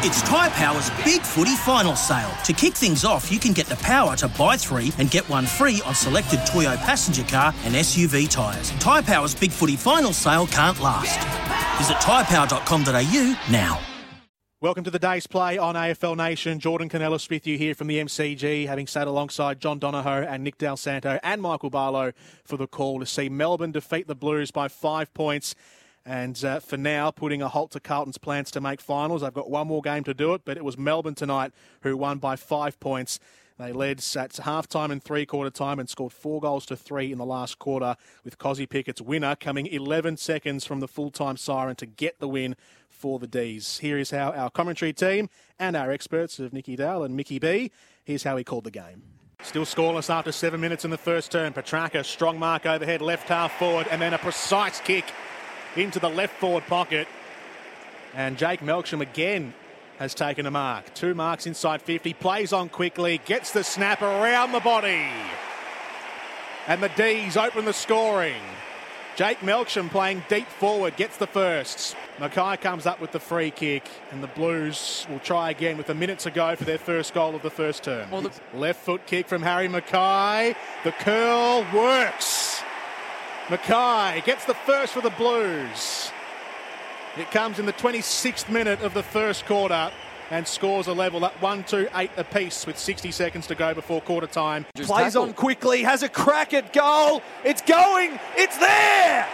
It's Tyre Power's Big Footy Final Sale. To kick things off, you can get the power to buy three and get one free on selected Toyo passenger car and SUV tyres. Tyre Power's Big Footy Final Sale can't last. Visit tyrepower.com.au now. Welcome to the day's play on AFL Nation. Jordan Canellis with you here from the MCG, having sat alongside John Donohoe and Nick Dal Santo and Michael Barlow for the call to see Melbourne defeat the Blues by five points. And uh, for now, putting a halt to Carlton's plans to make finals. I've got one more game to do it, but it was Melbourne tonight who won by five points. They led at half time and three quarter time and scored four goals to three in the last quarter, with Kozzy Pickett's winner coming 11 seconds from the full time siren to get the win for the D's. Here is how our commentary team and our experts of Nicky Dal and Mickey B, here's how he called the game. Still scoreless after seven minutes in the first term. Petracca, strong mark overhead, left half forward, and then a precise kick into the left forward pocket. And Jake Melksham again has taken a mark. Two marks inside 50, plays on quickly, gets the snap around the body. And the D's open the scoring. Jake Melksham playing deep forward gets the first. McKay comes up with the free kick, and the Blues will try again with a minute to go for their first goal of the first term. Well, the- Left foot kick from Harry McKay. The curl works. McKay gets the first for the Blues. It comes in the 26th minute of the first quarter and scores a level at 1 2 8 apiece with 60 seconds to go before quarter time. Plays on quickly, has a crack at goal. It's going, it's there!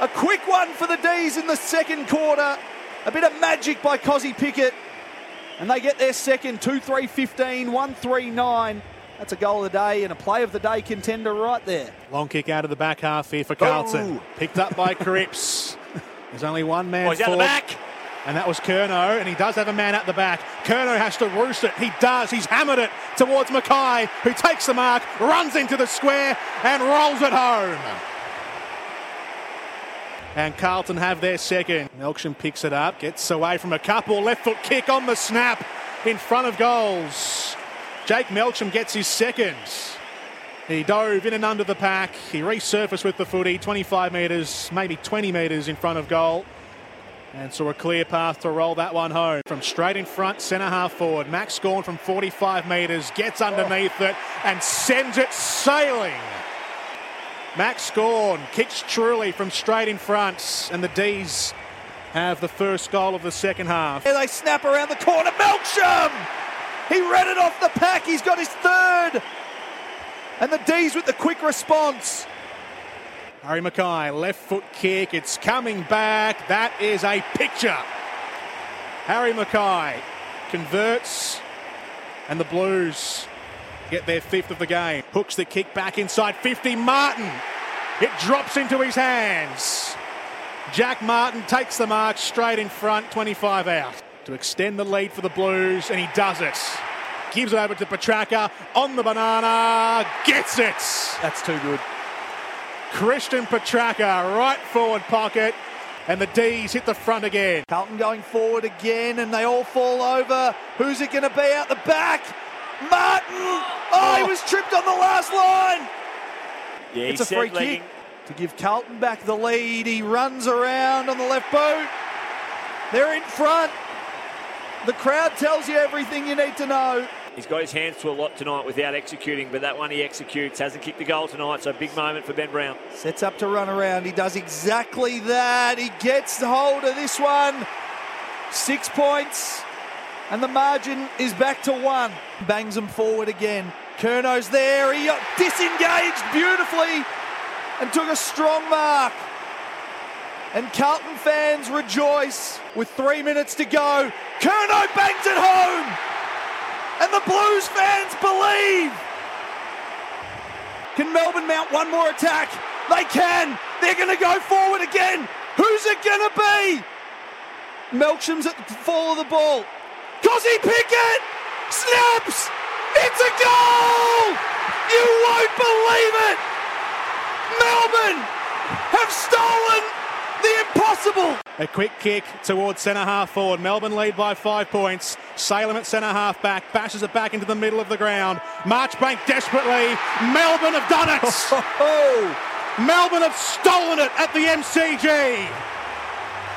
A quick one for the D's in the second quarter. A bit of magic by Kozzy Pickett. And they get their second 2 3 15, 1 3 9. That's a goal of the day and a play of the day contender right there. Long kick out of the back half here for Carlton. Oh. Picked up by Cripps. There's only one man Oh, he's out the back. And that was Kerno, and he does have a man at the back. Kerno has to roost it. He does. He's hammered it towards McKay, who takes the mark, runs into the square, and rolls it home. And Carlton have their second. Melksham picks it up, gets away from a couple. Left foot kick on the snap in front of goals. Jake Melksham gets his second. He dove in and under the pack. He resurfaced with the footy, 25 metres, maybe 20 metres in front of goal. And saw a clear path to roll that one home. From straight in front, centre half forward. Max Gawn from 45 metres gets underneath it and sends it sailing. Max Gawn kicks truly from straight in front. And the D's have the first goal of the second half. Here they snap around the corner. Melksham! He read it off the pack. He's got his third. And the D's with the quick response. Harry McKay, left foot kick. It's coming back. That is a picture. Harry McKay converts, and the Blues get their fifth of the game. Hooks the kick back inside 50. Martin. It drops into his hands. Jack Martin takes the mark straight in front, 25 out. To extend the lead for the Blues, and he does it. Gives it over to Petracca on the banana, gets it. That's too good. Christian Petracca, right forward pocket, and the D's hit the front again. Carlton going forward again, and they all fall over. Who's it going to be out the back? Martin! Oh, he oh. was tripped on the last line. Yeah, It's a free kick to give Carlton back the lead. He runs around on the left boot. They're in front. The crowd tells you everything you need to know. He's got his hands to a lot tonight without executing, but that one he executes. Hasn't kicked the goal tonight, so big moment for Ben Brown. Sets up to run around. He does exactly that. He gets hold of this one. Six points. And the margin is back to one. Bangs him forward again. Kerno's there. He disengaged beautifully and took a strong mark. And Carlton fans rejoice with three minutes to go. Kerno bangs it home. And the Blues fans believe. Can Melbourne mount one more attack? They can. They're going to go forward again. Who's it going to be? Melksham's at the fall of the ball. Kozzy Pickett snaps. It's a goal. You won't believe it. Melbourne have stolen the impossible. A quick kick towards centre half forward. Melbourne lead by five points. Salem at centre half back, bashes it back into the middle of the ground. Marchbank desperately. Melbourne have done it. Melbourne have stolen it at the MCG.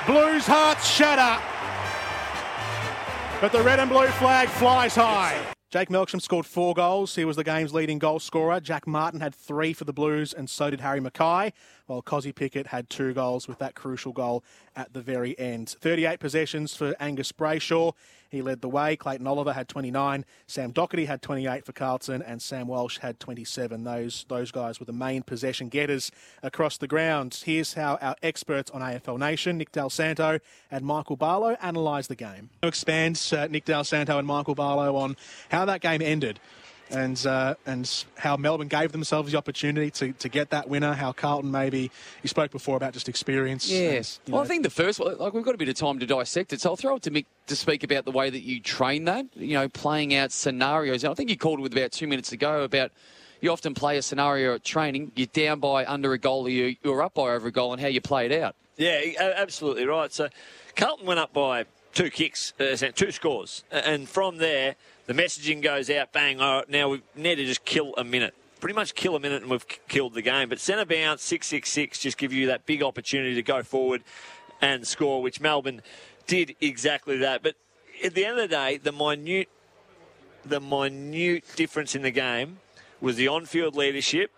Blues hearts shatter. But the red and blue flag flies high. Jake Melksham scored four goals. He was the game's leading goal scorer. Jack Martin had three for the Blues, and so did Harry McKay, while Kozzy Pickett had two goals with that crucial goal at the very end. 38 possessions for Angus Brayshaw. He led the way. Clayton Oliver had 29. Sam Docherty had 28 for Carlton, and Sam Walsh had 27. Those those guys were the main possession getters across the ground. Here's how our experts on AFL Nation, Nick Dal Santo and Michael Barlow, analysed the game. Expands uh, Nick Dal Santo and Michael Barlow on how that game ended and uh, and how Melbourne gave themselves the opportunity to, to get that winner. How Carlton maybe you spoke before about just experience. Yes. And, well, know. I think the first one, like we've got a bit of time to dissect it, so I'll throw it to Mick to speak about the way that you train that. You know, playing out scenarios. I think you called it with about two minutes ago about. You often play a scenario at training. You're down by under a goal, or you're up by over a goal, and how you play it out. Yeah, absolutely right. So Carlton went up by two kicks, uh, two scores, and from there the messaging goes out, bang, all right, now we need to just kill a minute. Pretty much kill a minute and we've killed the game. But centre bounce, 666, just give you that big opportunity to go forward and score, which Melbourne did exactly that. But at the end of the day, the minute, the minute difference in the game was the on-field leadership,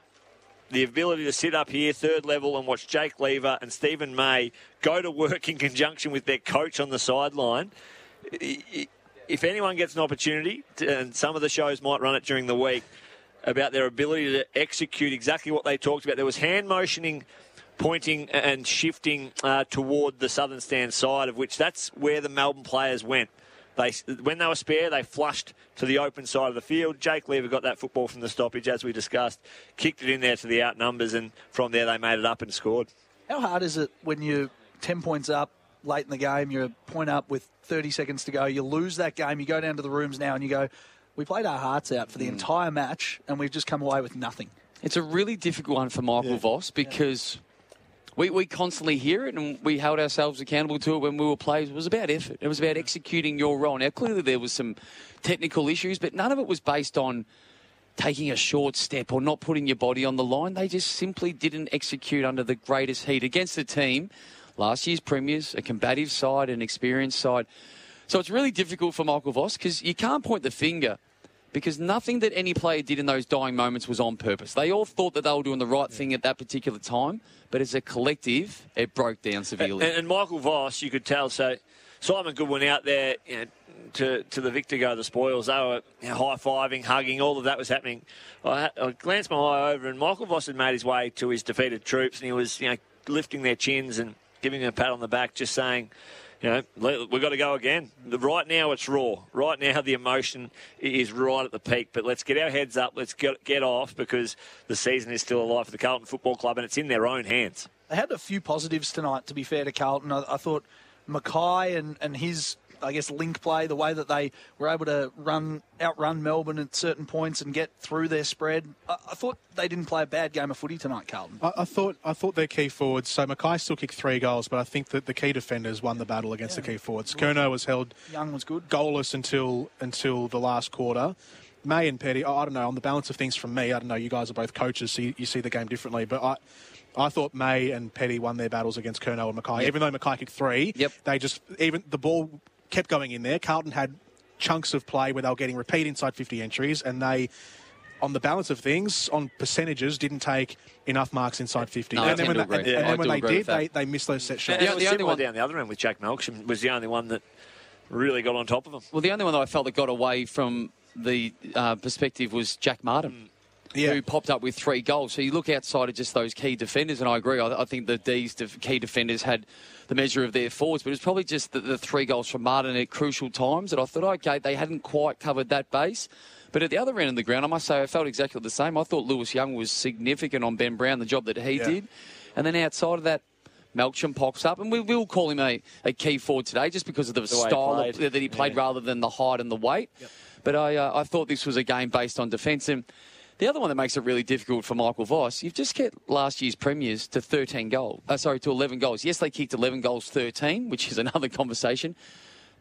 the ability to sit up here, third level, and watch Jake Lever and Steven May go to work in conjunction with their coach on the sideline if anyone gets an opportunity, to, and some of the shows might run it during the week, about their ability to execute exactly what they talked about, there was hand motioning pointing and shifting uh, toward the southern stand side, of which that's where the Melbourne players went. They, when they were spare, they flushed to the open side of the field. Jake Lever got that football from the stoppage, as we discussed, kicked it in there to the out numbers, and from there they made it up and scored. How hard is it when you're 10 points up late in the game, you're a point up with 30 seconds to go, you lose that game, you go down to the rooms now and you go, we played our hearts out for the mm. entire match and we've just come away with nothing. It's a really difficult one for Michael yeah. Voss because yeah. We, we constantly hear it and we held ourselves accountable to it when we were players. It was about effort. It was about executing your role. Now, clearly there was some technical issues, but none of it was based on taking a short step or not putting your body on the line. They just simply didn't execute under the greatest heat against the team last year's premiers, a combative side, an experienced side. So it's really difficult for Michael Voss because you can't point the finger because nothing that any player did in those dying moments was on purpose. They all thought that they were doing the right thing at that particular time, but as a collective, it broke down severely. And, and Michael Voss, you could tell, so Simon Goodwin out there you know, to, to the victor go the spoils. They were you know, high fiving, hugging, all of that was happening. I, I glanced my eye over, and Michael Voss had made his way to his defeated troops, and he was you know lifting their chins and giving them a pat on the back, just saying, you know, we've got to go again. Right now, it's raw. Right now, the emotion is right at the peak. But let's get our heads up. Let's get, get off because the season is still alive for the Carlton Football Club and it's in their own hands. They had a few positives tonight, to be fair to Carlton. I, I thought McKay and, and his I guess, link play, the way that they were able to run outrun Melbourne at certain points and get through their spread. I, I thought they didn't play a bad game of footy tonight, Carlton. I, I, thought I thought their key forwards. So McKay still kicked three goals, but I think that the key defenders won the battle against yeah. the key forwards. Curnow was held Young was good, goalless until until the last quarter. May and Petty, I don't know. On the balance of things, from me, I don't know. You guys are both coaches, so you, you see the game differently. But I, I thought May and Petty won their battles against Curnow and McKay. Yep. Even though McKay kicked three, yep. they just even the ball kept going in there. Carlton had chunks of play where they were getting repeat inside 50 entries, and they, on the balance of things, on percentages, didn't take enough marks inside 50. No, and, then when, they, and, yeah. and then when they did, they, they missed those set shots. And, and the, the only one down the other end with Jack Melksham was the only one that really got on top of them. Well, the only one that I felt that got away from the uh, perspective was Jack Martin. Mm yeah. who popped up with three goals. So you look outside of just those key defenders, and I agree. I, I think the D's def- key defenders had the measure of their forwards, but it was probably just the, the three goals from Martin at crucial times that I thought, okay, they hadn't quite covered that base. But at the other end of the ground, I must say, I felt exactly the same. I thought Lewis Young was significant on Ben Brown, the job that he yeah. did. And then outside of that, Melksham pops up, and we will call him a, a key forward today just because of the, the style of, that he played yeah. rather than the height and the weight. Yep. But I, uh, I thought this was a game based on defence. And the other one that makes it really difficult for Michael Voss, you've just kept last year's premiers to 13 goals. Uh, sorry, to 11 goals. Yes, they kicked 11 goals, 13, which is another conversation.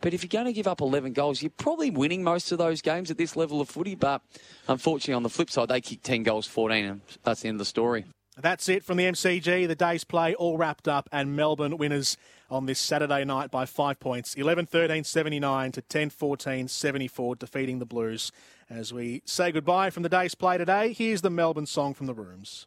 But if you're going to give up 11 goals, you're probably winning most of those games at this level of footy. But unfortunately, on the flip side, they kicked 10 goals, 14, and that's the end of the story. That's it from the MCG. The day's play all wrapped up, and Melbourne winners on this Saturday night by five points 11 13 79 to 10 14 74, defeating the Blues. As we say goodbye from the day's play today, here's the Melbourne song from the rooms.